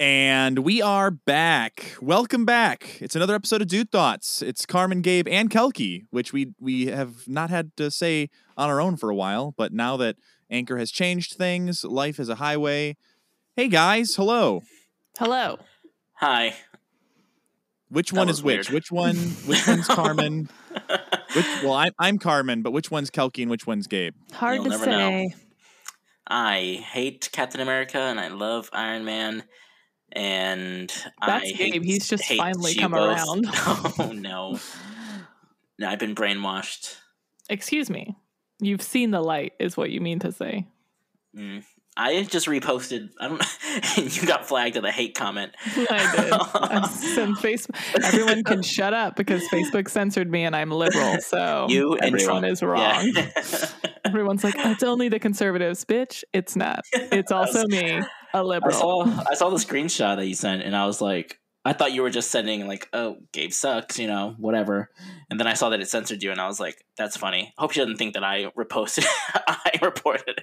And we are back. Welcome back. It's another episode of Dude Thoughts. It's Carmen, Gabe, and Kelky, which we we have not had to say on our own for a while, but now that Anchor has changed things, life is a highway. Hey guys, hello. Hello. Hi. Which That one was is which? weird. Which one? Which one's Carmen? Which, well, I'm I'm Carmen, but which one's Kelky and which one's Gabe? Hard You'll to never know. say. I hate Captain America and I love Iron Man. And That's I Gabe. hate, He's just finally come both. around. Oh no. No, I've been brainwashed. Excuse me. You've seen the light, is what you mean to say. Mm. I just reposted. I don't. you got flagged at a hate comment. I did. I Facebook. Everyone can shut up because Facebook censored me and I'm liberal. So you and everyone Trump. is wrong. Yeah. Everyone's like, it's only the conservatives, bitch. It's not. It's also me, a I liberal. saw I saw the screenshot that you sent, and I was like, I thought you were just sending like, oh, Gabe sucks, you know, whatever. And then I saw that it censored you, and I was like, that's funny. Hope she doesn't think that I reposted. I reported it.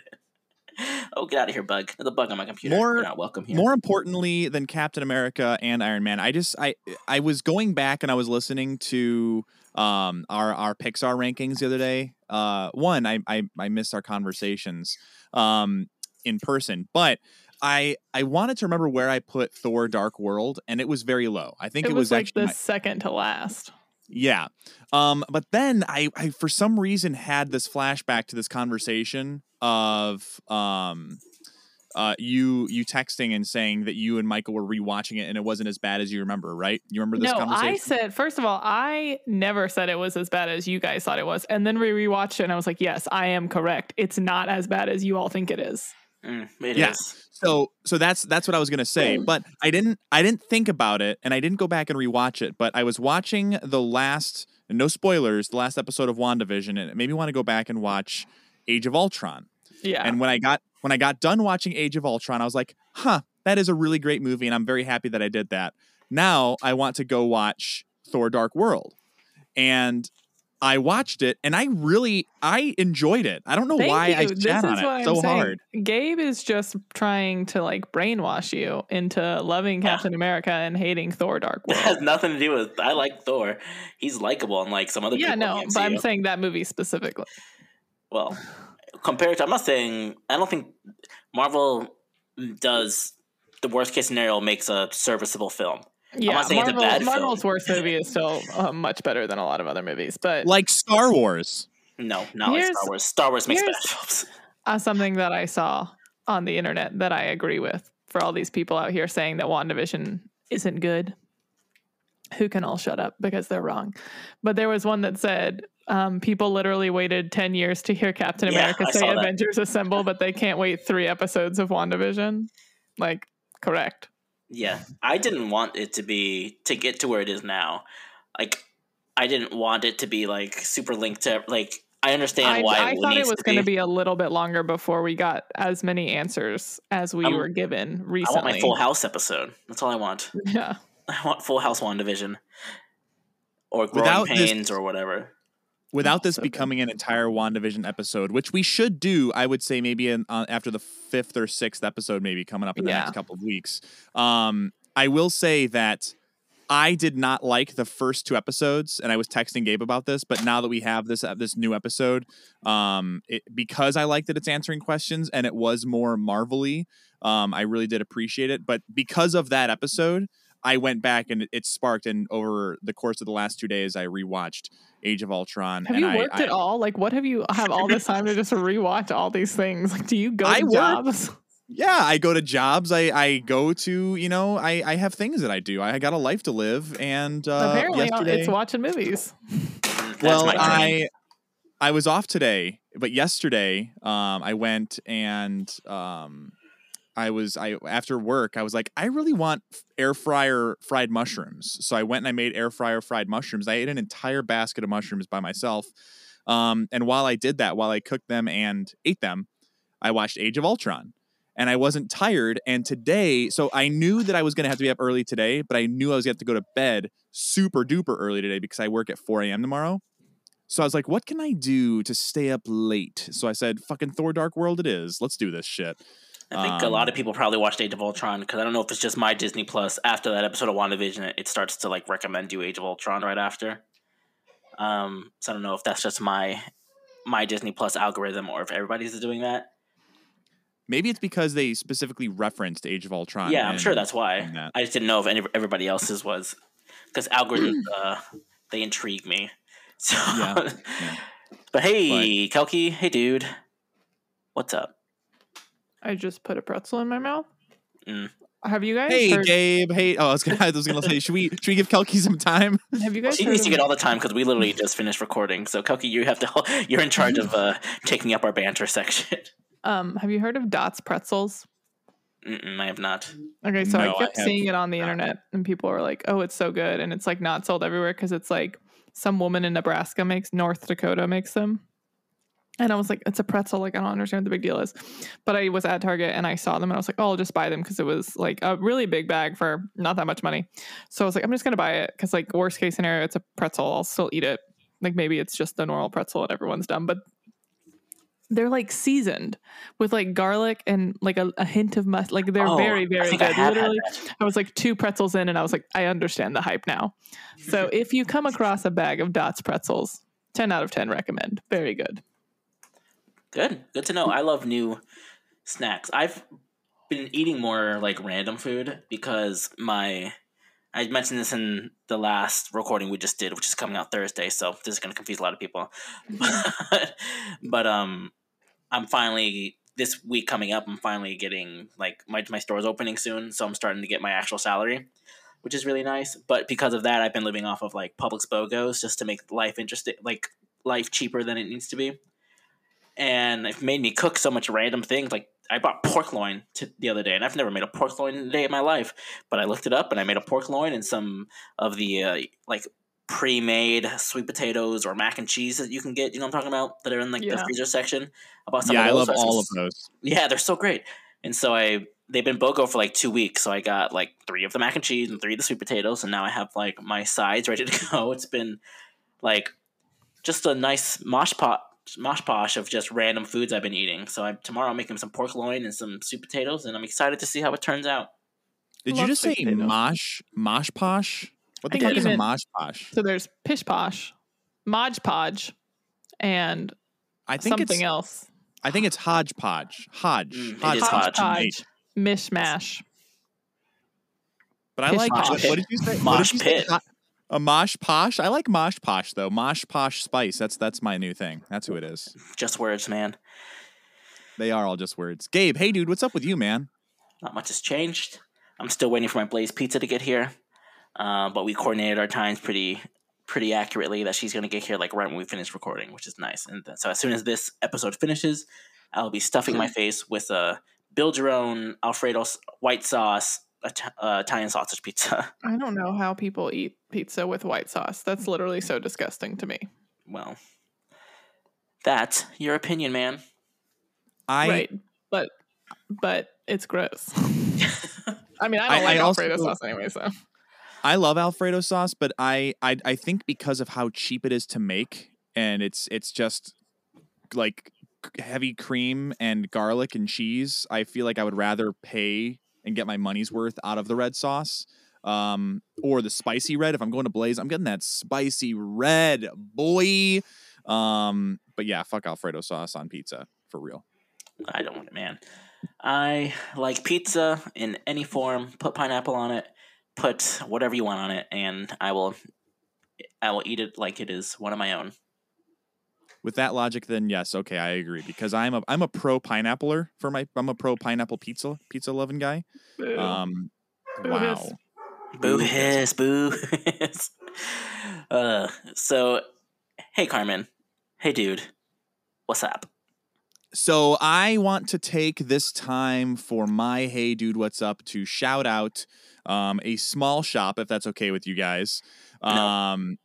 Oh, get out of here, bug! The bug on my computer. More- You're not welcome here. More importantly than Captain America and Iron Man, I just I I was going back and I was listening to um our our Pixar rankings the other day. Uh one, I I I missed our conversations um in person, but I I wanted to remember where I put Thor Dark World and it was very low. I think it, it, was, was, like actually the my- second to last. yeah. Um, but then I, I for some reason had this flashback to this conversation of um uh you you texting and saying that you and Michael were rewatching it and it wasn't as bad as you remember, right? You remember this no, conversation? I said first of all, I never said it was as bad as you guys thought it was, and then we rewatched it, and I was like, yes, I am correct. It's not as bad as you all think it is. Mm, Yeah. is. so so that's that's what I was gonna say. But I didn't I didn't think about it and I didn't go back and rewatch it, but I was watching the last no spoilers, the last episode of WandaVision, and it made me want to go back and watch Age of Ultron. Yeah, And when I got when I got done watching Age of Ultron, I was like, "Huh, that is a really great movie," and I'm very happy that I did that. Now I want to go watch Thor: Dark World, and I watched it, and I really I enjoyed it. I don't know Thank why I you. This chat is on what it I'm so saying. hard. Gabe is just trying to like brainwash you into loving Yeah. Captain America and hating Thor: Dark That World. has nothing to do with. I like Thor. He's likable, unlike some other yeah, people. no, in but I'm saying that movie specifically. well compared to i'm not saying i don't think marvel does the worst case scenario makes a serviceable film Yeah, not saying it's a Marvel, bad film. Marvel's worst movie is still uh, much better than a lot of other movies, but Like Star Wars. no not like star wars star wars makes bad films uh, something that I saw on the internet that I agree with for all these people out here saying that WandaVision isn't good. Who can all shut up because they're wrong. But there was one that said um, people literally waited 10 years to hear Captain Yeah, America I say. Avengers Assemble, but they can't wait three episodes of WandaVision. Like, correct. Yeah i didn't want it to be to get to where it is now like i didn't want it to be like super linked to like i understand I, why I it thought it was going to be. be a little bit longer before we got as many answers as we I'm- were given recently. i want my full house episode that's all i want Yeah. i want full house WandaVision or growing Without this- pains or whatever Without Oh, this so good. becoming an entire WandaVision episode, which we should do, I would say maybe in, uh, after the fifth or sixth episode, maybe coming up in the Yeah. next couple of weeks. Um, I will say that I did not like the first two episodes, and I was texting Gabe about this. But now that we have this uh, this new episode, um, it, because I like that it's answering questions and it was more Marvelly, um, I really did appreciate it. But because of that episode, I went back and it, it sparked. And over the course of the last two days, I rewatched Age of Ultron. Have and you I, worked I, at all? Like, what have you have all this time to just rewatch all these things? Like, do you go I to work- jobs? Yeah, I go to jobs. I, I go to you know I, I have things that I do. I got a life to live, and uh, Apparently, uh, yesterday, it's watching movies. Well. I I was off today, but yesterday um, I went and um, I was I after work I was like I really want air fryer fried mushrooms, so I went and I made air fryer fried mushrooms. I ate an entire basket of mushrooms by myself, um, and while I did that, while I cooked them and ate them, I watched Age of Ultron. And I wasn't tired. And today, so I knew that I was going to have to be up early today, but I knew I was going to have to go to bed super duper early today because I work at 4 a.m. tomorrow. So I was like, what can I do to stay up late? So I said, fucking Thor Dark World it is. Let's do this shit. I think a Um, lot of people probably watched Age of Ultron because I don't know if it's just my Disney Plus. After that episode of WandaVision, it, it starts to like recommend you Age of Ultron right after. Um, so I don't know if that's just my my Disney Plus algorithm or if everybody's doing that. Maybe it's because they specifically referenced Age of Ultron. yeah, I'm sure that's why. that. I just didn't know if any, everybody else's was because algorithms uh, they intrigue me. So, Yeah, yeah. but hey, Kelky, hey dude, what's up? I just put a pretzel in my mouth. Mm. Have you guys Hey, heard? Gabe. Hey, oh, I was gonna, I was gonna say, should we should we give Kelky some time? Have you guys? she heard needs to get all the time because we literally just finished recording. So Kelky, you have to you're in charge of uh, taking up our banter section. Um, have you heard of Dots pretzels? Mm-mm, I have not. Okay, so No, I I kept have seeing it on the not. internet, and people were like, "Oh, it's so good," and it's like not sold everywhere because it's like some woman in Nebraska makes, North Dakota makes them, and I was like, "It's a pretzel." Like I don't understand what the big deal is, but I was at Target and I saw them, and I was like, "Oh, I'll just buy them" because it was like a really big bag for not that much money. So I was like, "I'm just gonna buy it" because like worst case scenario, it's a pretzel. I'll still eat it. Like maybe it's just the normal pretzel and everyone's done, but they're like seasoned with like garlic and like a, a hint of mustard. Like they're Oh, very, very I good. have Literally. I was like two pretzels in, and I was like, I understand the hype now. So if you come across a bag of Dots pretzels, ten out of ten recommend. Very good. Good, good to know. I love new snacks. I've been eating more like random food because my I mentioned this in the last recording we just did, which is coming out Thursday. So this is going to confuse a lot of people. but, but um, I'm finally this week coming up. I'm finally getting like my my store's opening soon, so I'm starting to get my actual salary, which is really nice. But because of that, I've been living off of like Publix BOGOs just to make life interesting, like life cheaper than it needs to be. And it made me cook so much random things. Like I bought pork loin to, the other day, and I've never made a pork loin in a day in my life. But I looked it up, and I made a pork loin and some of the uh, like pre-made sweet potatoes or mac and cheese that you can get. You know what I'm talking about? That are in like the freezer section. I bought some Yeah, of I those. love I all of those. yeah, they're so great. And so I they've been BOGO for like two weeks. So I got like three of the mac and cheese and three of the sweet potatoes, and now I have like my sides ready to go. It's been like just a nice mosh pot mosh posh of just random foods I've been eating. So I, tomorrow I'm making some pork loin and some sweet potatoes, and I'm excited to see how it turns out. Did Love you just say sweet potatoes. mosh mosh posh? What the I fuck is a meant- mosh posh? So there's Pish Posh, Modge Podge, and I think something it's else. I think it's hodgepodge. Hodge. Mm, it hodge is hodge. Hodgepodge, mishmash. But I Pish like posh. what, what did you say? what Mosh did you say? A mosh posh. I like mosh posh though. Mosh posh spice. That's that's my new thing. That's who it is. Just words, man. They are all just words. Gabe, hey dude, what's up with you, man? Not much has changed. I'm still waiting for my Blaze pizza to get here, uh, but we coordinated our times pretty pretty accurately that she's gonna get here like right when we finish recording, which is nice. And so as soon as this episode finishes, I'll be stuffing my face with a build your own Alfredo white sauce uh, Italian sausage pizza. I don't know how people eat pizza with white sauce. That's literally so disgusting to me. well, that's your opinion, man. I right, but but it's gross. I mean, I don't I- like I also- Alfredo sauce anyway, so I love Alfredo sauce, but I, I I think because of how cheap it is to make, and it's it's just like heavy cream and garlic and cheese. I feel like I would rather pay and get my money's worth out of the red sauce, um, or the spicy red. If I'm going to Blaze, I'm getting that spicy red, boy. Um, but yeah, fuck Alfredo sauce on pizza for real. I don't want it, man. I like pizza in any form. Put pineapple on it. Put whatever you want on it, and I will. I will eat it like it is one of my own. With that logic, then yes, okay, I agree because I'm a I'm a pro pineappler for my I'm a pro pineapple pizza pizza loving guy. boo. Um, Boo wow. hiss. Boo hiss, boo hiss. Uh, so, hey Carmen, hey dude, what's up? So I want to take this time for my hey dude, what's up to shout out um, a small shop if that's okay with you guys. No.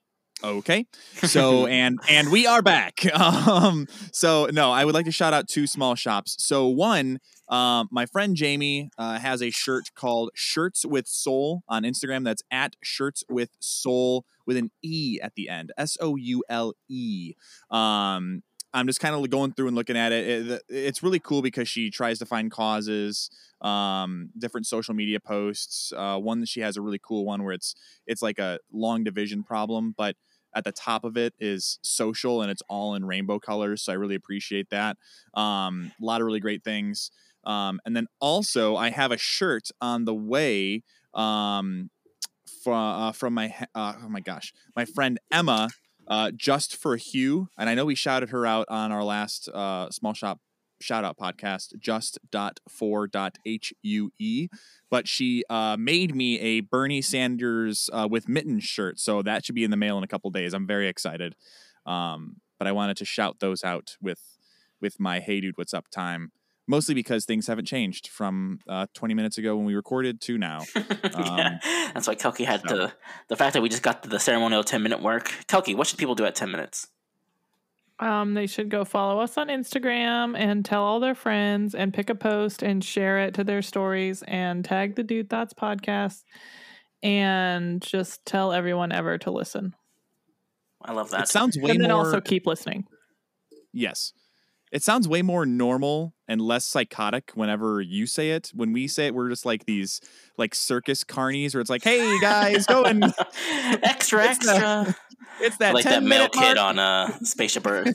Okay. So and and we are back. Um, so no, I would like to shout out two small shops. So one, um, my friend Jamie uh, has a shirt called Shirts with Soul on Instagram. That's at Shirts with Soul with an E at the end. S O U L E. Um, I'm just kind of going through and looking at it. it. It's really cool because she tries to find causes, um, different social media posts. Uh, one that she has a really cool one where it's it's like a long division problem, but at the top of it is social and it's all in rainbow colors. So I really appreciate that. Um, a lot of really great things. Um, and then also I have a shirt on the way um, from uh, from my uh, oh my gosh my friend Emma uh, just for Hugh and I know we shouted her out on our last uh, small shop shout out podcast just for hue but she uh, made me a bernie sanders uh, with mittens shirt so that should be in the mail in a couple days. I'm very excited. Um, but i wanted to shout those out with with my hey dude what's up time mostly because things haven't changed from uh, 20 minutes ago when we recorded to now yeah, that's why kelky had so. the the fact that we just got to the ceremonial 10 minute work kelky what should people do at 10 minutes um, they should go follow us on Instagram and tell all their friends and pick a post and share it to their stories and tag the Dude Thoughts podcast and just tell everyone ever to listen. I love that. It sounds way and then more. also keep listening. Yes, it sounds way more normal and less psychotic whenever you say it. When we say it, we're just like these like circus carnies where it's like, "Hey guys, go and extra extra." It's that like that male kid on a spaceship Earth.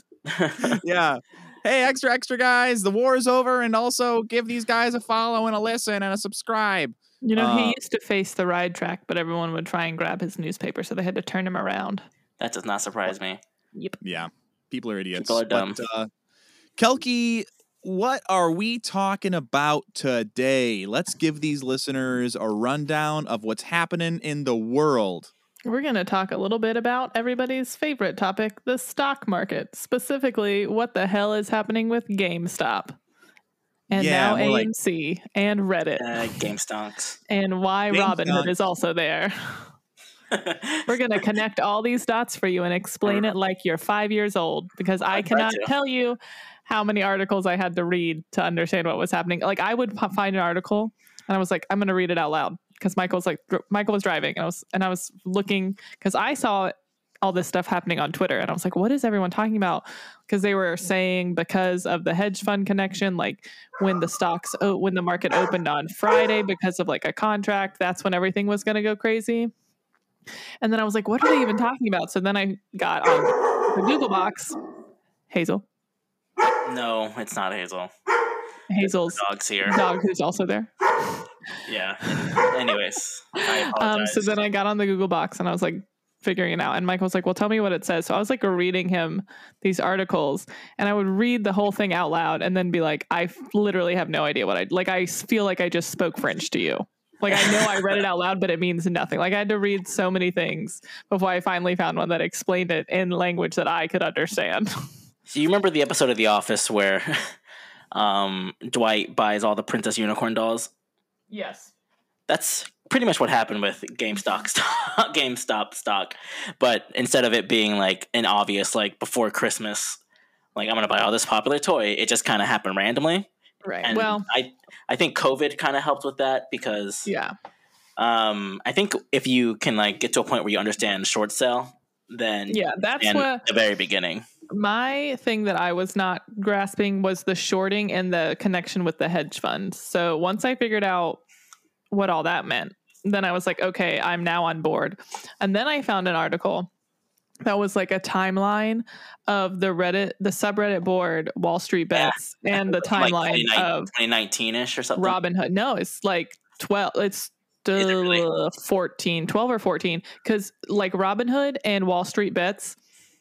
yeah. Hey, extra, extra guys! The war is over, and also give these guys a follow and a listen and a subscribe. You know, uh, he used to face the ride track, but everyone would try and grab his newspaper, so they had to turn him around. That does not surprise me. Yep. Yeah, people are idiots. People are dumb. But, uh, Kelky, what are we talking about today? Let's give these listeners a rundown of what's happening in the world. We're going to talk a little bit about everybody's favorite topic, the stock market. Specifically, what the hell is happening with GameStop? And Yeah, now more like- AMC and Reddit. Uh, GameStonks. and why Robinhood GameStop. is also there. We're going to connect all these dots for you and explain it like you're five years old because I I tried cannot to. tell you how many articles I had to read to understand what was happening. Like, I would p- find an article and I was like, I'm going to read it out loud because Michael was like, dr- Michael was driving and I was, and I was looking because I saw all this stuff happening on Twitter and I was like, what is everyone talking about? Because they were saying because of the hedge fund connection, like when the stocks, when the market opened on Friday because of like a contract, that's when everything was going to go crazy. And then I was like, what are they even talking about? So then I got on the Google box, Hazel, no, it's not Hazel. Hazel's Dog's here. dog who's also there. Yeah. Anyways, I Um, so then I got on the Google box and I was like figuring it out. And Michael was like, well, tell me what it says. So I was like reading him these articles and I would read the whole thing out loud and then be like, "I literally have no idea what I like. I feel like I just spoke French to you. Like I know I read it out loud, but it means nothing. Like I had to read so many things before I finally found one that explained it in language that I could understand. So you remember the episode of The Office where um, Dwight buys all the Princess Unicorn dolls? yes. That's pretty much what happened with GameStop stock, GameStop stock. But instead of it being like an obvious like before Christmas, like I'm gonna buy all this popular toy, it just kind of happened randomly. Right. And well, I I think COVID kind of helped with that because yeah. um, I think if you can like get to a point where you understand short sale, then Yeah. That's what the very beginning. my thing that I was not grasping was the shorting and the connection with the hedge fund. So once I figured out what all that meant, then I was like, okay, I'm now on board. And then I found an article that was like a timeline of the Reddit, the subreddit board, Wall Street Yeah. Bets, and the Like timeline of 2019 ish or something. Robinhood. No, it's like 12. It's really? uh, 14, 12 or 14. Because like Robinhood and Wall Street Bets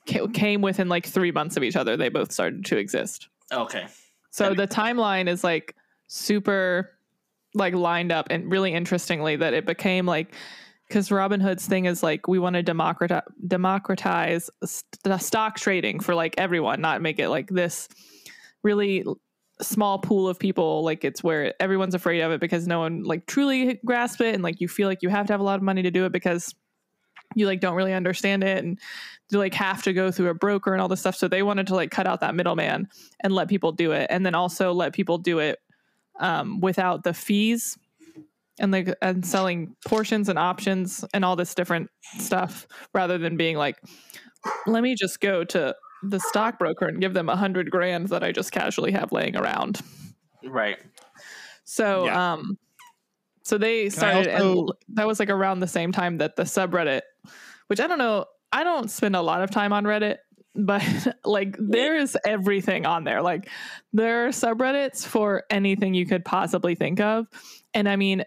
came within like three months of each other. They both started to exist. Okay. So the timeline is like super like lined up and really interestingly that it became like because Robinhood's thing is like we want to democratize democratize st- stock trading for like everyone, not make it like this really small pool of people. Like it's where everyone's afraid of it because no one like truly grasps it, and like you feel like you have to have a lot of money to do it because you like don't really understand it and you like have to go through a broker and all this stuff. So they wanted to like cut out that middleman and let people do it, and then also let people do it um, without the fees and like and selling portions and options and all this different stuff rather than being like let me just go to the stockbroker and give them a hundred grand that I just casually have laying around. Right. So Yeah. um so they Can started and also- l- that was like around the same time that the subreddit which I don't know I don't spend a lot of time on Reddit but like there is everything on there like there are subreddits for anything you could possibly think of and I mean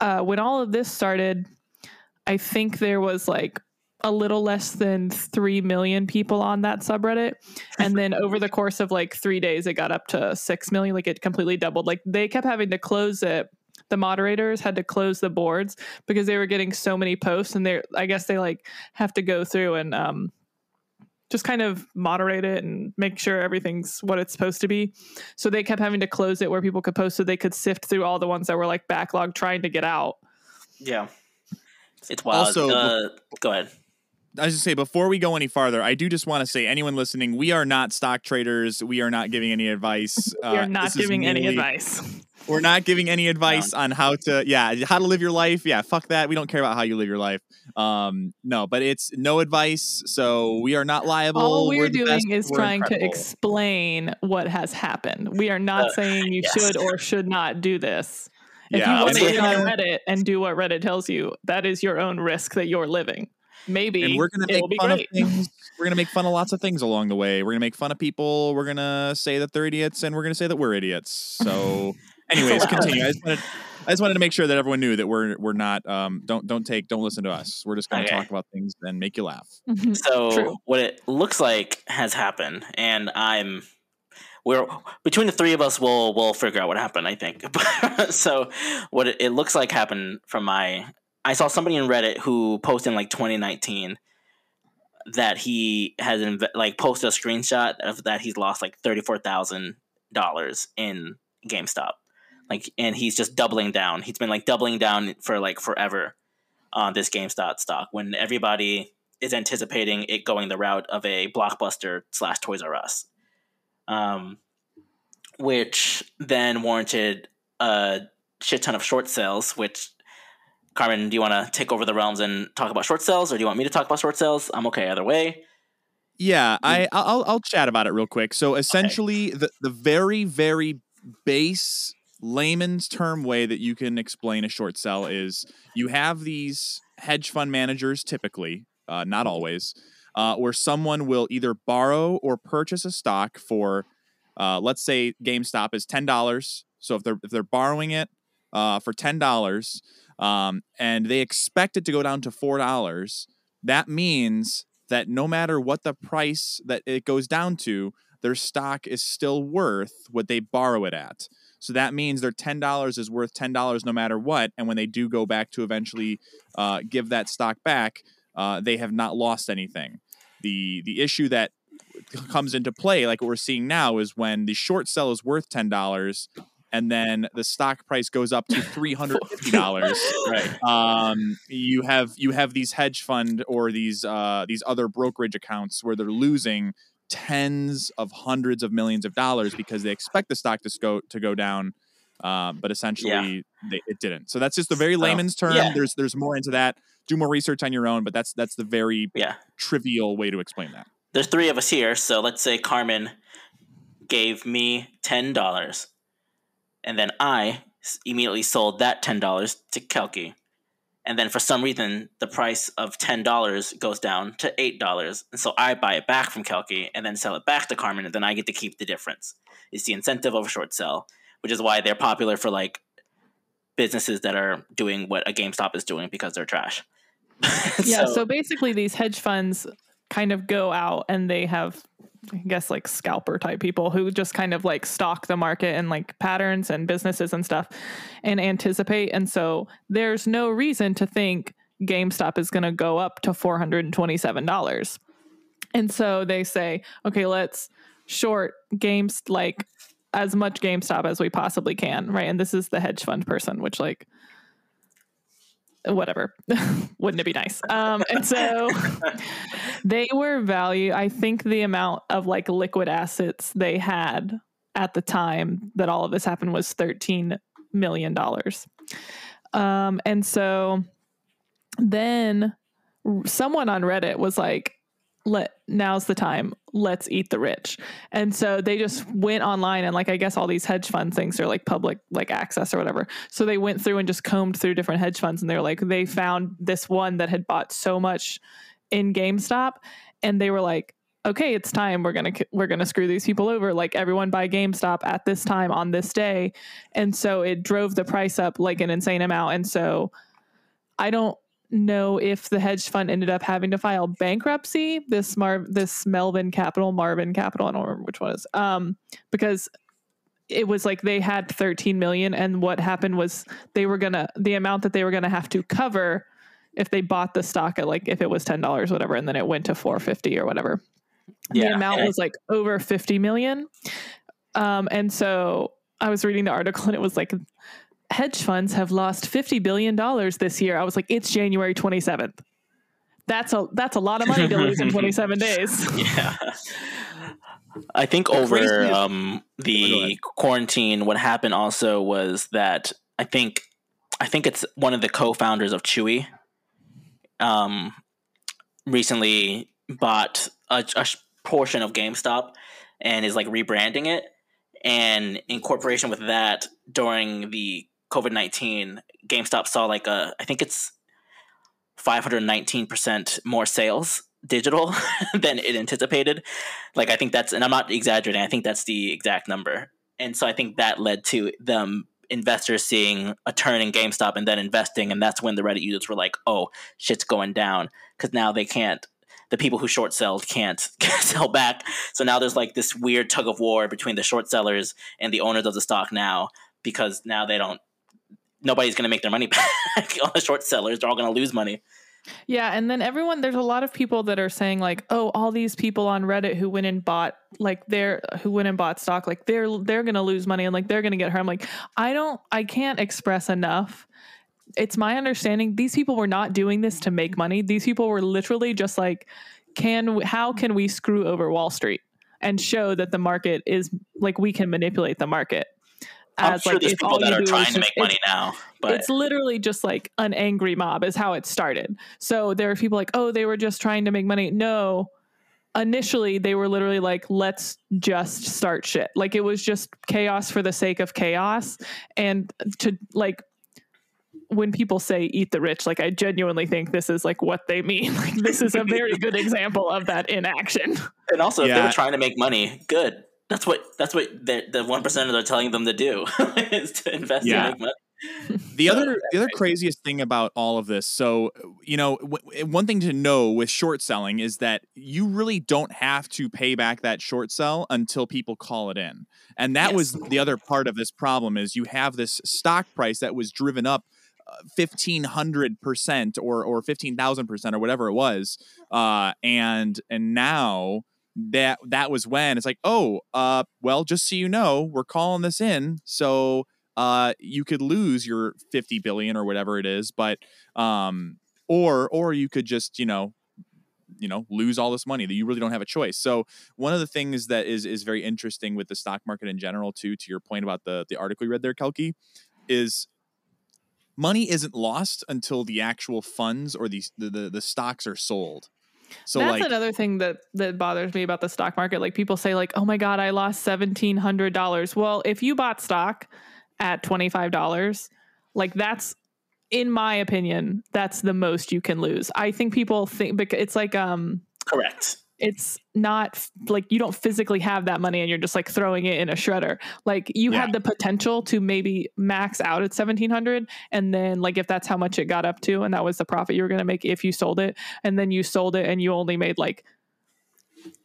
uh when all of this started I think there was like a little less than 3 million people on that subreddit and then over the course of like three days it got up to six million like it completely doubled like they kept having to close it the moderators had to close the boards because they were getting so many posts and they're i guess they like have to go through and um just kind of moderate it and make sure everything's what it's supposed to be so they kept having to close it where people could post so they could sift through all the ones that were like backlog trying to get out Yeah. It's wild. Also- uh, go ahead. I was just say before we go any farther, I do just want to say anyone listening, we are not stock traders. We are not giving any advice. you're Uh, not this is giving any advice We're not giving any advice on how to, yeah, how to live your life. Yeah, fuck that. We don't care about how you live your life. Um, no, but it's no advice, so we are not liable. all we're, the doing best, is we're trying to explain what has happened we are not Uh, saying you yes. should or should not do this if Yeah, you want and to get on Reddit and do what Reddit tells you, that is your own risk that you're living. Maybe and we're gonna make fun great. of things. We're gonna make fun of lots of things along the way. We're gonna make fun of people. We're gonna say that they're idiots, and we're gonna say that we're idiots. So, anyways, continue. I just wanted, I just wanted to make sure that everyone knew that we're we're not. Um, don't don't take don't listen to us. We're just gonna Okay. talk about things and make you laugh. Mhm. So True. what it looks like has happened, and I'm we're between the three of us. We'll we'll figure out what happened. I think. so what it, it looks like happened from my I saw somebody in Reddit who posted in like 2019 that he has inv- like posted a screenshot of that he's lost like thirty four thousand dollars in GameStop, like and he's just doubling down. He's been like doubling down for like forever on this GameStop stock when everybody is anticipating it going the route of a blockbuster slash Toys R Us, um, which then warranted a shit ton of short sales. Which, Carmen, do you want to take over the realms and talk about short sales, or do you want me to talk about short sales? I'm okay either way. Yeah, I I'll I'll chat about it real quick. So essentially, the the very very base layman's term way that you can explain a short sell is you have these hedge fund managers typically, uh, not always, uh, where someone will either borrow or purchase a stock for, uh, let's say GameStop is ten dollars. So if they're if they're borrowing it uh, for ten dollars, um, and they expect it to go down to four dollars, that means that no matter what the price that it goes down to, their stock is still worth what they borrow it at. So that means their ten dollars is worth ten dollars no matter what. And when they do go back to eventually uh, give that stock back, uh, they have not lost anything. The the issue that comes into play, like what we're seeing now, is when the short sell is worth ten dollars, and then the stock price goes up to three hundred fifty dollars Right. um, you have you have these hedge fund or these uh, these other brokerage accounts where they're losing tens of hundreds of millions of dollars because they expect the stock to go to go down, uh, but essentially they, it didn't. So that's just the very layman's term. yeah. There's there's more into that. Do more research on your own, but that's that's the very Yeah. trivial way to explain that. There's three of us here, so let's say Carmen gave me ten dollars, and then I immediately sold that ten dollars to Kelky, and then for some reason the price of ten dollars goes down to eight dollars, and so I buy it back from Kelky and then sell it back to Carmen, and then I get to keep the difference. It's the incentive of a short sell, which is why they're popular for like businesses that are doing what a GameStop is doing because they're trash. yeah so, basically these hedge funds kind of go out and they have i guess like scalper type people who just kind of like stalk the market and like patterns and businesses and stuff and anticipate. And so there's no reason to think gamestop is going to go up to $427 and so they say okay let's short games like as much gamestop as we possibly can right? And this is the hedge fund person which like whatever. Wouldn't it be nice? Um and so they were value i think the amount of like liquid assets they had at the time that all of this happened was 13 million dollars. Um and so then someone on reddit was like let now's the time let's eat the rich. And so they just went online and like I guess all these hedge fund things are like public like access or whatever. So they went through and just combed through different hedge funds and they were like they found this one that had bought so much in GameStop and they were like okay, it's time we're going to we're going to screw these people over like everyone buy GameStop at this time on this day. And so it drove the price up like an insane amount and so I don't know if the hedge fund ended up having to file bankruptcy. This Mar this Melvin Capital, Marvin Capital, I don't remember which one is. Um, because it was like they had 13 million, and what happened was they were gonna the amount that they were gonna have to cover if they bought the stock at like if it was ten dollars, whatever, and then it went to 450 or whatever. Yeah, the amount was like over 50 million. Um, and so I was reading the article and it was like hedge funds have lost $50 billion this year. I was like, it's January 27th. That's a that's a lot of money to lose in 27 days. Yeah. I think over um, the quarantine, what happened also was that I think I think it's one of the co-founders of Chewy. Um, recently bought a, a portion of GameStop and is like rebranding it. And in corporation with that, during the COVID 19, GameStop saw like a, I think it's 519% more sales digital than it anticipated. Like, I think that's, and I'm not exaggerating, I think that's the exact number. And so I think that led to them investors seeing a turn in GameStop and then investing. And that's when the Reddit users were like, oh, shit's going down. Because now they can't, the people who short sold can't sell back. So now there's like this weird tug of war between the short sellers and the owners of the stock now because now they don't nobody's going to make their money back. on the short sellers, they're all going to lose money. Yeah, and then everyone there's a lot of people that are saying like, "Oh, all these people on Reddit who went and bought like they're who went and bought stock like they're they're going to lose money and like they're going to get hurt." I'm like, "I don't I can't express enough it's my understanding these people were not doing this to make money. These people were literally just like, can how can we screw over Wall Street and show that the market is like we can manipulate the market? I'm as sure like there's people that are trying to make money now, but it's literally just like an angry mob is how it started. So there are people like, oh, they were just trying to make money. No, initially they were literally like, let's just start shit. Like it was just chaos for the sake of chaos, and to like when people say eat the rich like i genuinely think this is like what they mean like this is a very good example of that in action and also yeah. if they were trying to make money good that's what that's what the one percenters are telling them to do is to invest yeah. and make money. The other the other craziest thing about all of this, so you know, w- one thing to know with short selling is that you really don't have to pay back that short sell until people call it in, and that yes. was the other part of this problem is you have this stock price that was driven up uh, fifteen hundred percent or or fifteen thousand percent or whatever it was, uh, and and now that that was when it's like, oh, uh, well, just so you know, we're calling this in, so uh, you could lose your fifty billion or whatever it is, but um, or or you could just you know you know lose all this money that you really don't have a choice. So one of the things that is is very interesting with the stock market in general too to your point about the the article you read there kelky is money isn't lost until the actual funds or the the, the, the stocks are sold so that's like, another thing that that bothers me about the stock market. Like people say, like, "Oh my god, I lost seventeen hundred dollars." Well, if you bought stock at twenty five dollars, like that's, in my opinion, that's the most you can lose. I think people think because it's like um correct it's not like you don't physically have that money and you're just like throwing it in a shredder. Like you yeah. had the potential to maybe max out at 1700 and then like if that's how much it got up to and that was the profit you were going to make if you sold it and then you sold it and you only made like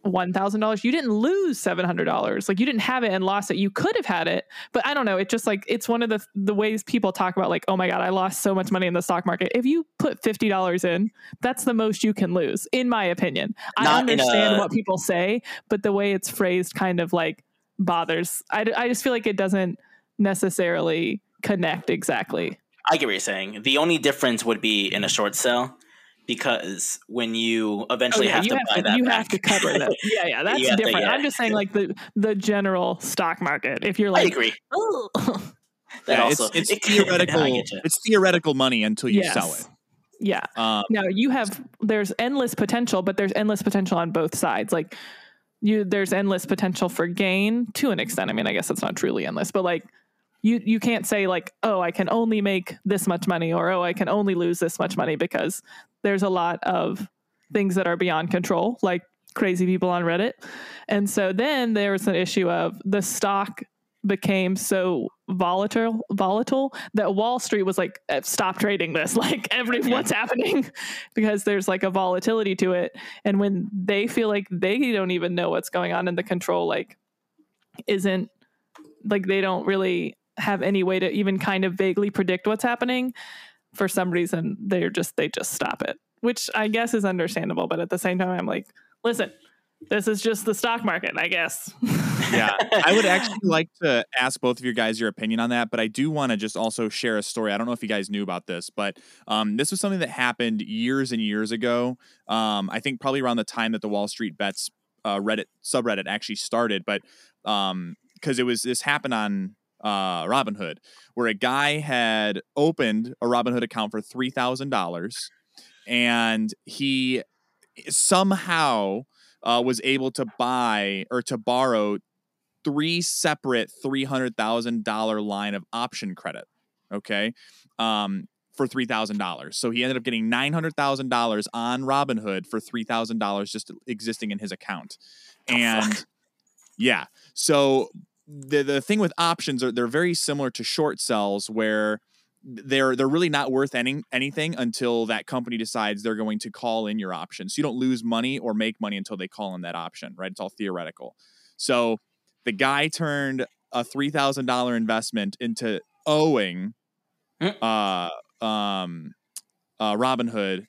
$1,000. You didn't lose $700. Like you didn't have it and lost it. You could have had it, but I don't know. It just like, it's one of the, the ways people talk about like, oh my God, I lost so much money in the stock market. If you put $50 in, that's the most you can lose, in my opinion. Not I understand a... what people say, but the way it's phrased kind of like bothers. I, I just feel like it doesn't necessarily connect exactly. I get what you're saying. The only difference would be in a short sell because when you eventually oh, yeah, have you to have buy to, that you back. have to cover that. Yeah, yeah, that's different. To, yeah. I'm just saying like the the general stock market. If you're like, I agree. Oh. that yeah, also, it's, it's it, theoretical. it's theoretical money until you yes. sell it. Yeah. Um, now you have there's endless potential, but there's endless potential on both sides. Like you there's endless potential for gain to an extent. I mean, I guess it's not truly endless, but like you you can't say like, "Oh, I can only make this much money," or "Oh, I can only lose this much money," because there's a lot of things that are beyond control, like crazy people on Reddit. And so then there was an issue of the stock became so volatile volatile that Wall Street was like "Eh, stop trading this. Like every what's happening? Because there's like a volatility to it. And when they feel like they don't even know what's going on and the control like isn't like they don't really have any way to even kind of vaguely predict what's happening for some reason they're just they just stop it which I guess is understandable but at the same time I'm like listen this is just the stock market I guess yeah, I would actually like to ask both of you guys your opinion on that, but I do want to just also share a story. I don't know if you guys knew about this, but um, this was something that happened years and years ago. Um, I think probably around the time that the Wall Street Bets uh, Reddit subreddit actually started, but because um, it was this happened on uh, Robinhood, where a guy had opened a Robinhood account for three thousand dollars, and he somehow uh, was able to buy or to borrow three separate $300,000 line of option credit. Okay. Um, for $3,000. So he ended up getting $900,000 on Robinhood for $3,000 just existing in his account. And yeah. So the, the thing with options are they're very similar to short sells where they're they're really not worth any anything until that company decides they're going to call in your option. So you don't lose money or make money until they call in that option, right? It's all theoretical. So the guy turned a three thousand dollar investment into owing uh um uh Robinhood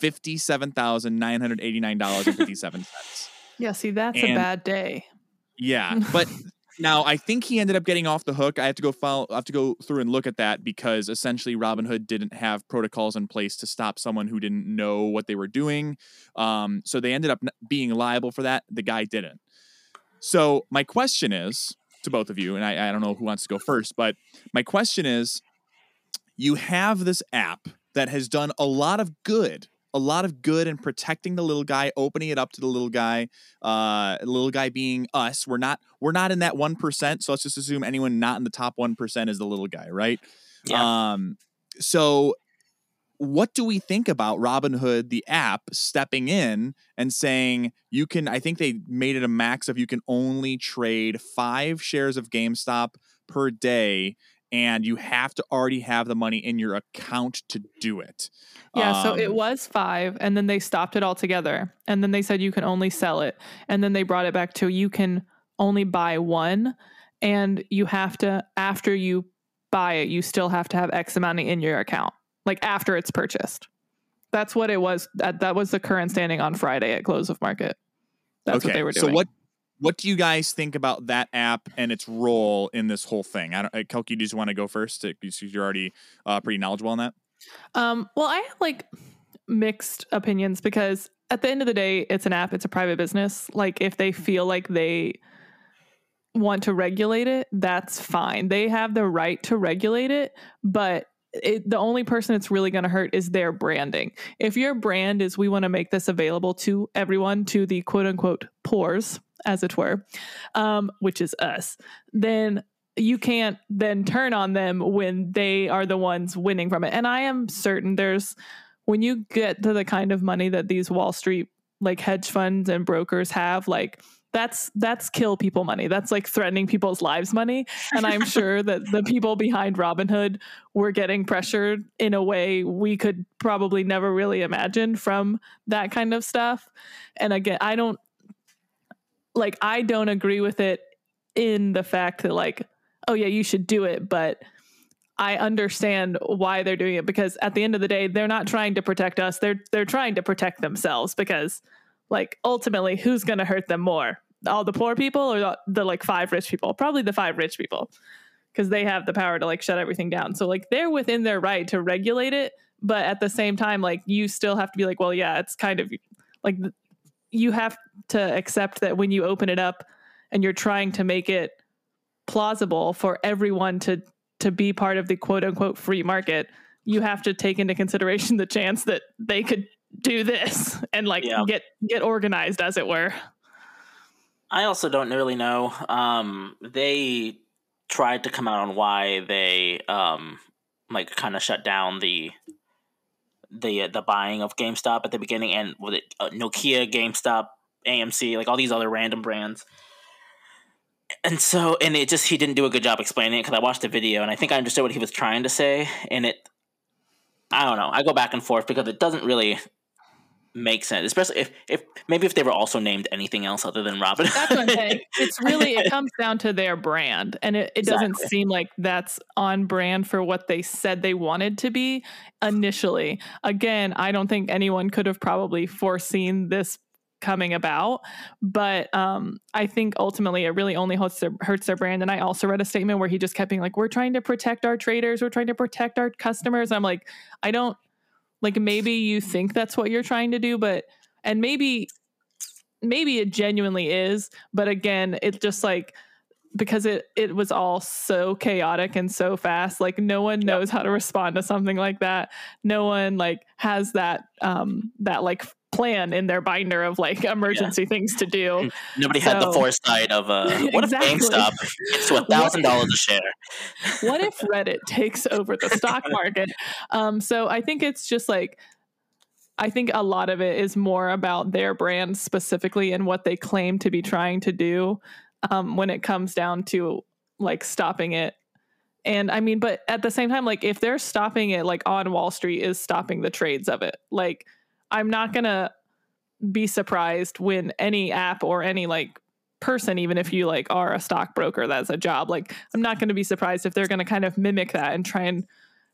fifty seven thousand nine hundred eighty nine dollars and fifty seven cents. Yeah, see, that's And- a bad day. Yeah, but now I think he ended up getting off the hook. I have to go follow, I have to go through and look at that because essentially Robinhood didn't have protocols in place to stop someone who didn't know what they were doing. Um, so they ended up being liable for that. The guy didn't. So my question is to both of you, and I, I don't know who wants to go first, but my question is, you have this app that has done a lot of good. A lot of good in protecting the little guy, opening it up to the little guy, uh little guy being us we're not we're not in that 1% so let's just assume anyone not in the top 1% is the little guy right Yeah. um so what do we think about Robinhood the app stepping in and saying you can I think they made it a max of you can only trade 5 shares of GameStop per day and you have to already have the money in your account to do it Yeah, so it Um, was five, and then they stopped it altogether. And then they said you can only sell it. And then they brought it back to you can only buy one. And you have to, after you buy it, you still have to have X amount in your account, like after it's purchased. That's what it was. That, that was the current standing on Friday at close of market. That's what they were doing. So what what do you guys think about that app and its role in this whole thing? I don't, uh, Kelky, do you just want to go first? Uh, You're already uh, pretty knowledgeable on that. Um, well, I have like mixed opinions because at the end of the day, it's an app, it's a private business. Like if they feel like they want to regulate it, that's fine. They have the right to regulate it, but it, the only person it's really going to hurt is their branding. If your brand is we want to make this available to everyone, to the quote unquote poors, as it were, um, which is us, then you can't then turn on them when they are the ones winning from it. And I am certain there's when you get to the kind of money that these Wall Street like hedge funds and brokers have, like that's that's kill people money. That's like threatening people's lives money. And I'm sure that the people behind Robinhood were getting pressured in a way we could probably never really imagine from that kind of stuff. And again, I don't like I don't agree with it in the fact that like oh yeah, you should do it, but I understand why they're doing it because at the end of the day, they're not trying to protect us. They're they're trying to protect themselves because like ultimately who's going to hurt them more? All the poor people or the, the like five rich people? Probably the five rich people because they have the power to like shut everything down. So like they're within their right to regulate it, but at the same time like you still have to be like, well, yeah, it's kind of like you have to accept that when you open it up and you're trying to make it plausible for everyone to to be part of the quote unquote free market, you have to take into consideration the chance that they could do this and like Yeah. get get organized as it were. I also don't really know. Um, they tried to come out on why they um, like kind of shut down the the the buying of GameStop at the beginning, and with it uh, Nokia, GameStop, AMC, like all these other random brands. And so, and it just he didn't do a good job explaining it because I watched the video and I think I understood what he was trying to say, and it, I don't know, I go back and forth because it doesn't really make sense, especially if if maybe if they were also named anything else other than Robin. That's what I'm saying. It's really it comes down to their brand, and it, it doesn't seem like that's on brand for what they said they wanted to be initially. Again, I don't think anyone could have probably foreseen this coming about but um i think ultimately it really only hurts their hurts their brand and i also read a statement where he just kept being like we're trying to protect our traders we're trying to protect our customers i'm like i don't like maybe you think that's what you're trying to do but and maybe maybe it genuinely is but again it's just like because it it was all so chaotic and so fast like no one knows how to respond to something like that. No one like has that um that like plan in their binder of like emergency things to do. Nobody had the foresight of uh, what Exactly. if GameStop gets to a thousand dollars a share? what if reddit takes over the stock market? Um so i think it's just like i think a lot of it is more about their brand specifically and what they claim to be trying to do um when it comes down to like stopping it. And i mean but at the same time like if they're stopping it like on wall street is stopping the trades of it. Like i'm not gonna be surprised when any app or any like person even if you like are a stockbroker that's a job like i'm not going to be surprised if they're going to kind of mimic that and try and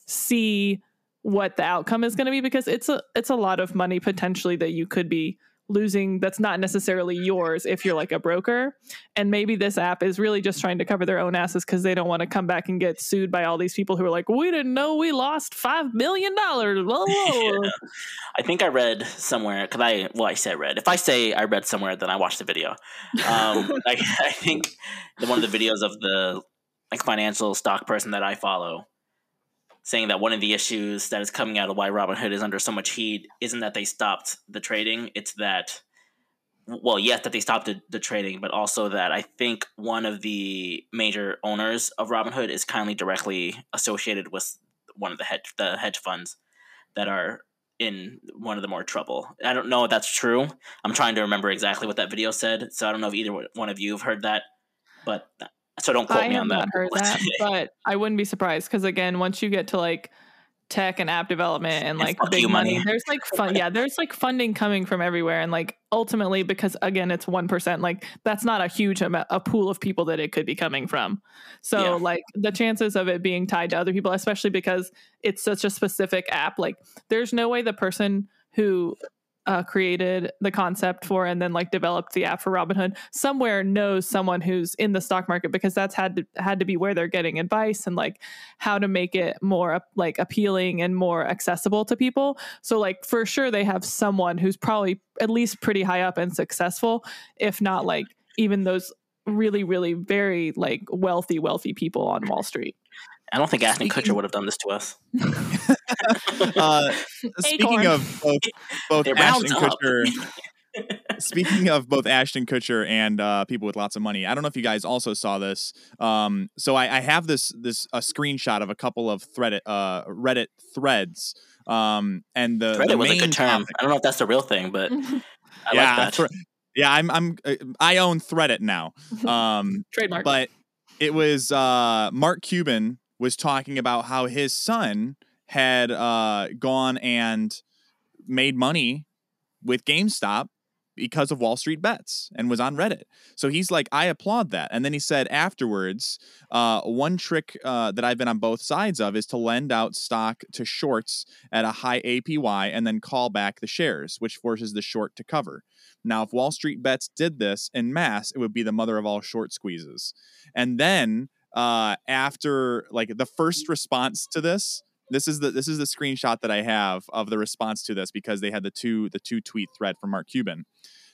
see what the outcome is going to be because it's a it's a lot of money potentially that you could be losing that's not necessarily yours if you're like a broker and maybe this app is really just trying to cover their own asses because they don't want to come back and get sued by all these people who are like we didn't know we lost five million dollars Yeah. I think I read somewhere because I well I said read. If I say I read somewhere, then I watched the video. Um, I, I think one of the videos of the like financial stock person that I follow saying that one of the issues that is coming out of why Robinhood is under so much heat isn't that they stopped the trading; it's that well, yes, that they stopped the, the trading, but also that I think one of the major owners of Robinhood is kindly directly associated with one of the hedge the hedge funds that are in one of the more trouble. I don't know if that's true. I'm trying to remember exactly what that video said, so I don't know if either one of you have heard that, but so don't quote I me on that. that, but I wouldn't be surprised because again, once you get to like tech and app development and And like big money, money. there's like fun, yeah, there's like funding coming from everywhere, and like ultimately, because again, it's one percent, like that's not a huge amount, a pool of people that it could be coming from. So Yeah. like the chances of it being tied to other people, especially because it's such a specific app, like there's no way the person who uh, created the concept for and then like developed the app for Robinhood somewhere knows someone who's in the stock market because that's had to had to be where they're getting advice and like how to make it more like appealing and more accessible to people. So like for sure they have someone who's probably at least pretty high up and successful, if not like even those really really very like wealthy wealthy people on Wall Street. I don't think Ashton Kutcher would have done this to us. Uh, speaking of both, both Ashton. Kutcher, speaking of both Ashton Kutcher and uh, people with lots of money, I don't know if you guys also saw this. Um, so I, I have this this a screenshot of a couple of thread uh, Reddit threads. Um, and the, the Reddit was a main good term. topic- I don't know if that's the real thing, but I yeah, like that. thre- yeah, I'm I'm uh, I own Threadit now. Um, Trademark. but it was uh, Mark Cuban was talking about how his son had uh, gone and made money with GameStop because of Wall Street bets and was on Reddit. So he's like, I applaud that. And then he said afterwards, uh, one trick uh, that I've been on both sides of is to lend out stock to shorts at a high APY and then call back the shares, which forces the short to cover. Now, if Wall Street bets did this in mass, it would be the mother of all short squeezes. And then uh, after like the first response to this, this is the this is the screenshot that I have of the response to this because they had the two the two tweet thread from Mark Cuban.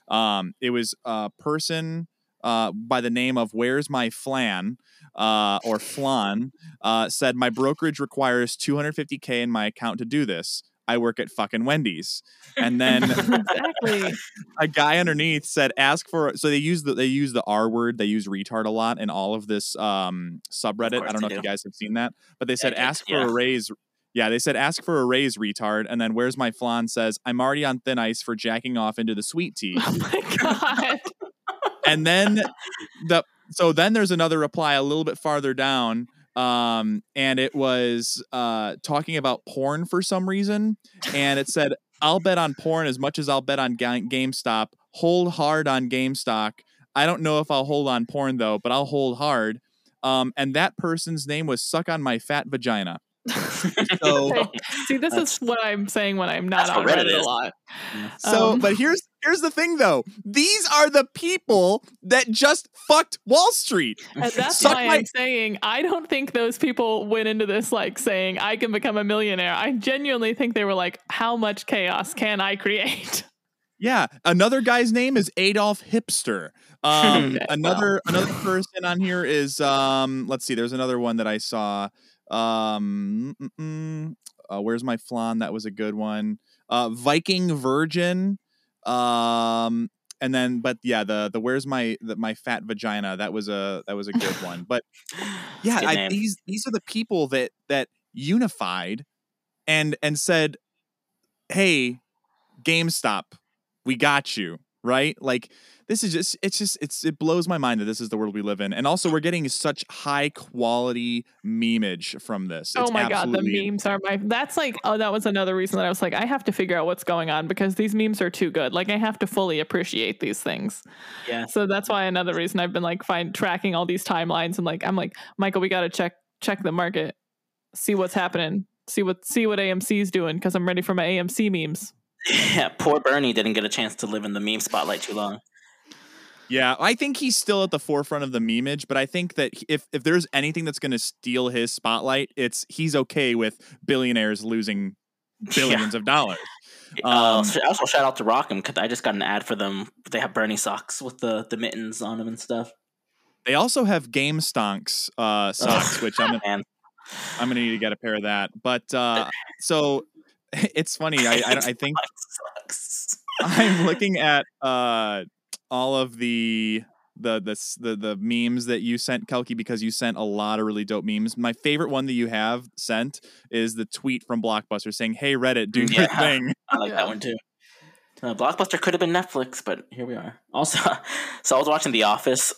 Um, it was a person uh, by the name of Where's My Flan uh, or Flan uh, said my brokerage requires 250k in my account to do this. I work at fucking Wendy's. And then exactly. a guy underneath said, "Ask for." So they use the they use the R word. They use retard a lot in all of this um, subreddit. I don't know they if you guys have seen that, but they said, "Ask for a raise." Yeah, they said, "Ask for a raise, retard." And then where's my flan says, "I'm already on thin ice for jacking off into the sweet tea." Oh my god. and then the so then there's another reply a little bit farther down um and it was uh talking about porn for some reason and it said i'll bet on porn as much as i'll bet on Ga- gamestop. Hold hard on gamestock i don't know if i'll hold on porn though but i'll hold hard. Um and that person's name was suck on my fat vagina. So See, this is what I'm saying when I'm not That's on Reddit Reddit a is. lot. So, Um, but here's here's the thing though. These are the people that just fucked Wall Street. And that's Suck why my- I'm saying I don't think those people went into this like saying I can become a millionaire. I genuinely think they were like, how much chaos can I create? Yeah, another guy's name is Adolf Hipster. Um, Okay, another another person on here is um. Let's see. There's another one that I saw. Um, mm, mm, mm, uh, where's my flan? That was a good one. Uh, Viking Virgin. Um, and then, but yeah, the the where's my the, my fat vagina? That was a that was a good one. But yeah, I, these these are the people that that unified and and said, "Hey, GameStop, we got you." Right? Like this is just it's just it's it blows my mind that this is the world we live in. And also we're getting such high quality memeage from this. oh It's my god, the memes are my that's like oh that was another reason that I was like, I have to figure out what's going on because these memes are too good. Like I have to fully appreciate these things. Yeah. So that's why another reason I've been like find tracking all these timelines and like I'm like, Michael, we gotta check check the market, see what's happening, see what see what AMC's doing, because I'm ready for my AMC memes. Yeah, poor Bernie didn't get a chance to live in the meme spotlight too long. Yeah, I think he's still at the forefront of the memeage, but I think that if if there's anything that's going to steal his spotlight, it's he's okay with billionaires losing billions of dollars. uh, Um, sh- also, shout out to Rock'em because I just got an ad for them. They have Bernie socks with the, the mittens on them and stuff. They also have Game Stonks uh, socks, which I'm gonna, I'm gonna need to get a pair of that. But uh, so it's funny. I I, I think I'm looking at uh, all of the the, the the the memes that you sent Kelky because you sent a lot of really dope memes. My favorite one that you have sent is the tweet from Blockbuster saying, "Hey Reddit, do your Yeah. thing." I like Yeah. that one too. Uh, Blockbuster could have been Netflix, but here we are. Also, so I was watching The Office,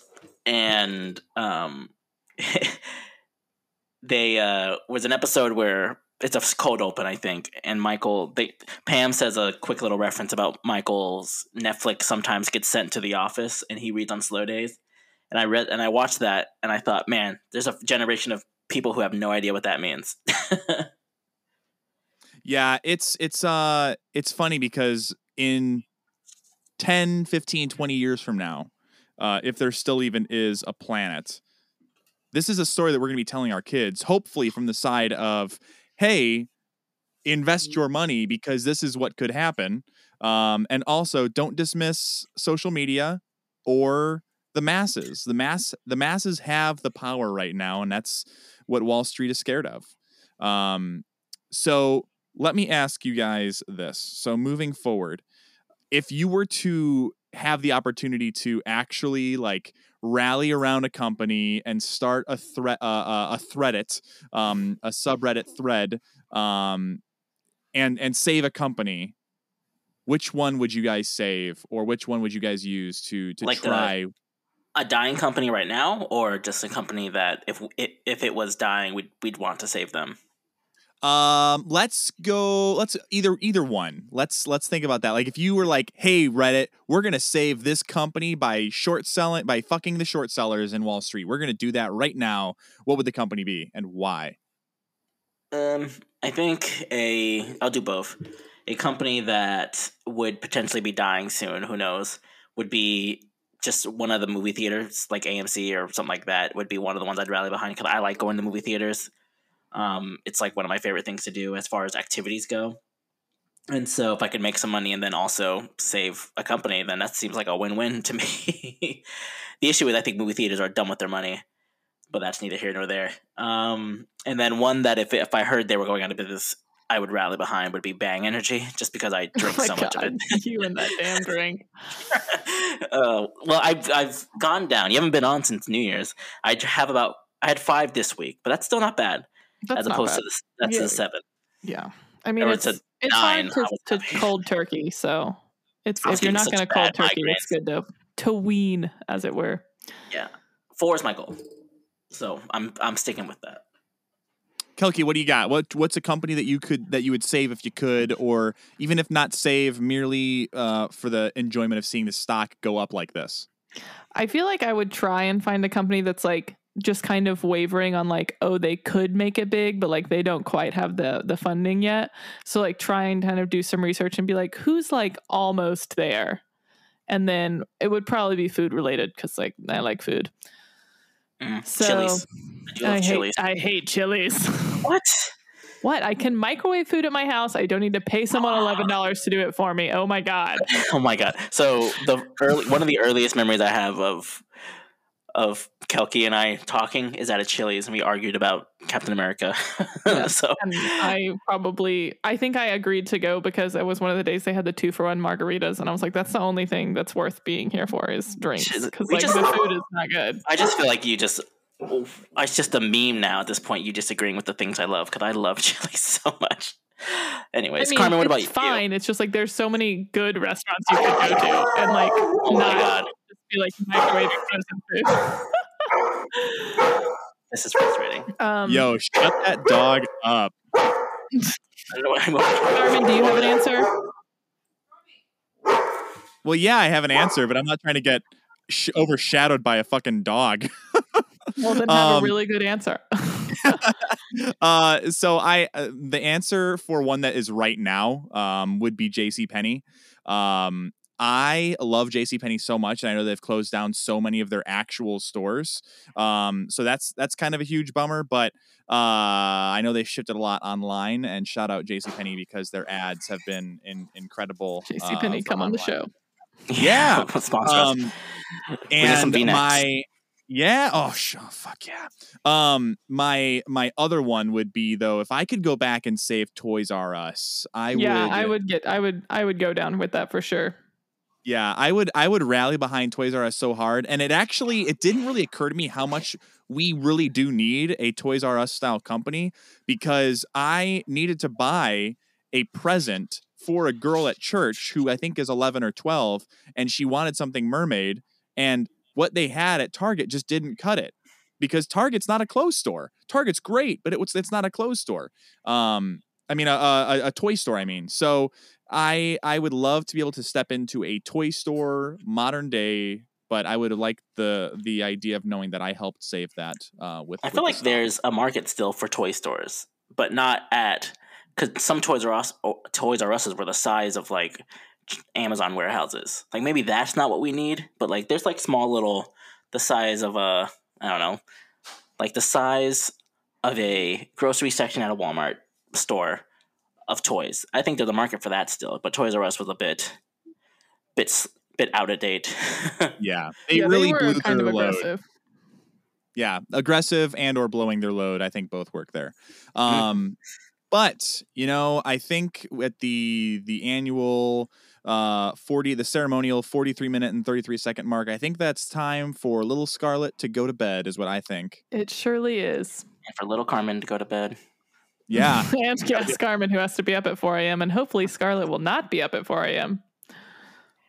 and um, they uh was an episode where it's a cold open, I think, and Michael, they Pam says a quick little reference about Michael's Netflix sometimes gets sent to The Office, and he reads on slow days. And I read and I watched that, and I thought, man, there's a generation of people who have no idea what that means. Yeah, it's it's uh it's funny because in 10, 15, 20 years from now, uh, if there still even is a planet, this is a story that we're going to be telling our kids, hopefully from the side of, hey, invest your money because this is what could happen. Um, and also don't dismiss social media or the masses. The mass the masses have the power right now, and that's what Wall Street is scared of. Um, so let me ask you guys this. So moving forward, if you were to have the opportunity to actually like rally around a company and start a threat uh, uh, a threadit um, a subreddit thread um, and and save a company which one would you guys save or which one would you guys use to to Like try a dying company right now, or just a company that if it, if it was dying, we'd we'd want to save them. Um, let's go. Let's either either one. Let's let's think about that. Like, if you were like, "Hey, Reddit, we're gonna save this company by short selling by fucking the short sellers in Wall Street. We're gonna do that right now." What would the company be and why? Um, I think a I'll do both. A company that would potentially be dying soon, who knows, would be just one of the movie theaters, like AMC or something like that. Would be one of the ones I'd rally behind because I like going to movie theaters. Um, it's like one of my favorite things to do as far as activities go. And so, if I could make some money and then also save a company, then that seems like a win-win to me. the issue is, I think movie theaters are done with their money, but that's neither here nor there. Um, and then one that if if I heard they were going out of business, I would rally behind would be Bang Energy, just because I drink Oh so much of it. you and that damn drink. uh, well, I've I've gone down. You haven't been on since New Year's. I have about I had five this week, but that's still not bad That's as opposed bad. to the, that's Yeah. the seven. Yeah. I mean, Or it's to it's nine, fine to, to cold turkey. So it's if you're not going to cold bad turkey, it's good to to wean, as it were. Yeah, four is my goal, so I'm I'm sticking with that. Kelky, what do you got? What what's a company that you could that you would save if you could, or even if not save, merely uh, for the enjoyment of seeing the stock go up like this? I feel like I would try and find a company that's like just kind of wavering on like, oh, they could make it big, but like they don't quite have the the funding yet. So like try and kind of do some research and be like, who's like almost there? And then it would probably be food related because like I like food. Mm, So Chili's. I I hate Chili's. I hate Chili's. What? what? I can microwave food at my house. I don't need to pay someone eleven dollars to do it for me. Oh my god. Oh my god! So the early one of the earliest memories I have of of Kelky and I talking is at a Chili's, and we argued about Captain America. Yeah. so And I probably, I think I agreed to go because it was one of the days they had the two for one margaritas, and I was like, that's the only thing that's worth being here for is drinks because like just- the food is not good. I just feel like you just. It's just a meme now at this point. You disagreeing with the things I love because I love Chili's so much. Anyways, I mean, Carmen, what it's about you? fine. It's just like there's so many good restaurants you could go to, and like Oh my not god, just be like microwaving frozen food. this is frustrating. Um, Yo, shut that dog up. I don't know what I'm Carmen, do you have an answer? Well, yeah, I have an answer, but I'm not trying to get sh- overshadowed by a fucking dog. Well, then have Um, a really good answer. uh, so I uh, the answer for one that is right now um, would be J.C. Penney. Um, I love J.C. Penney so much, and I know they've closed down so many of their actual stores. Um, so that's that's kind of a huge bummer. But uh, I know they shifted a lot online. And shout out J.C. Penney because their ads have been in, incredible. JC uh, Penney, for come on the show. Yeah. sponsor. Um, We need some and my yeah, oh, sh- oh fuck yeah. Um, my my other one would be though if I could go back and save Toys R Us, I yeah, would. I would get, I would, I would go down with that for sure. Yeah, I would I would rally behind Toys R Us so hard, and it actually it didn't really occur to me how much we really do need a Toys R Us style company because I needed to buy a present for a girl at church who I think is 11 or 12 and she wanted something mermaid and what they had at Target just didn't cut it because Target's not a clothes store. Target's great, but it was it's not a clothes store. Um I mean a, a a toy store I mean. So I I would love to be able to step into a toy store, modern day, but I would like the the idea of knowing that I helped save that. Uh, with I with feel like there's a market still for toy stores, but not at because some Toys R Us or Toys R Us's were the size of like Amazon warehouses. Like maybe that's not what we need, but like there's like small little the size of a I don't know, like the size of a grocery section at a Walmart store of toys. I think there's a market for that still, but Toys R Us was a bit bit bit out of date. yeah, they yeah, really they were blew kind their of load. aggressive. yeah aggressive and or blowing their load i think both work there Mm-hmm. um but you know i think at the the annual uh 40 the ceremonial 43 minute and 33 second mark i think that's time for little Scarlett to go to bed is what i think It surely is. and for little Carmen to go to bed. Yeah and yes, Carmen, who has to be up at 4 a.m. And hopefully Scarlett will not be up at 4 a.m.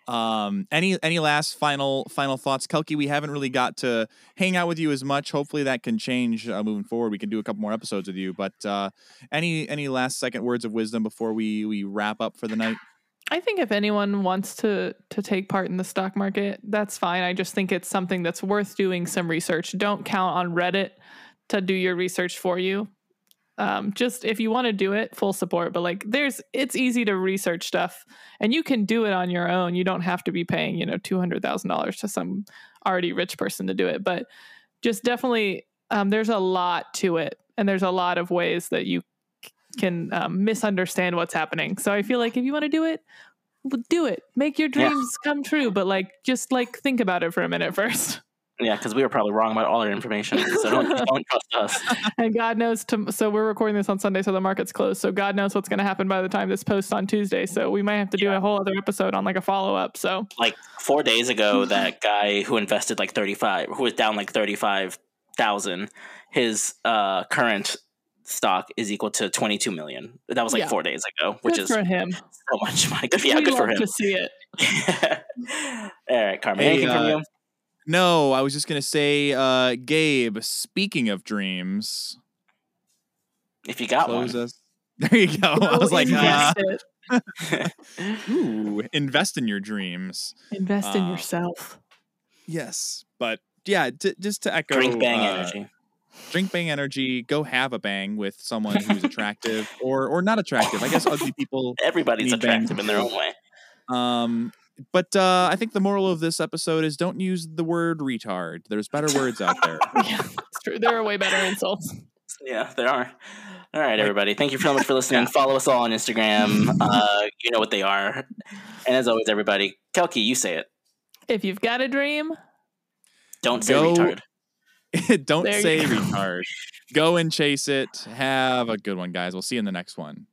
um any any last final final thoughts kelky we haven't really got to hang out with you as much hopefully that can change uh, moving forward we can do a couple more episodes with you but uh any any last second words of wisdom before we we wrap up for the night I think if anyone wants to to take part in the stock market, that's fine. I just think it's something that's worth doing some research. Don't count on Reddit to do your research for you. Um, just if you want to do it, full support. But like, there's it's easy to research stuff, and you can do it on your own. You don't have to be paying you know two hundred thousand dollars to some already rich person to do it. But just definitely, um, there's a lot to it, and there's a lot of ways that you can um, misunderstand what's happening. So I feel like if you want to do it, do it. Make your Yeah. dreams come true. But like, just like think about it for a minute first. Yeah, because we were probably wrong about all our information. So don't, don't trust us. and God knows. To, so we're recording this on Sunday, so the market's closed. So God knows what's going to happen by the time this posts on Tuesday. So we might have to do a whole other episode on like a follow up. So Like four days ago, that guy who invested like 35, who was down like 35,000, his uh, current stock is equal to 22 million. That was like Yeah. four days ago, which good is for him. so much money. Good, yeah, We good for him. to see it. All right, Carmen. Hey, anything from uh, you? No, I was just gonna say, uh, Gabe. Speaking of dreams, If you got close one. us. There you go. I was like, uh, invest ooh, invest in your dreams. Invest in uh, yourself. Yes, but yeah, t- just to echo, Drink bang uh, energy. drink bang energy. Go have a bang with someone who's attractive or or not attractive. I guess ugly people. Everybody's need bang. attractive in their own way. Um, but uh, I think the moral of this episode is don't use the word retard. There's better words out there. yeah, it's true. There are way better insults. Yeah, there are. All right, everybody. Thank you so much for listening. Follow us all on Instagram. Uh, you know what they are. And as always, everybody, Kelky, you say it. If you've got a dream, Don't say Go- retard. don't There say go. retard. Go and chase it. Have a good one, guys. We'll see you in the next one.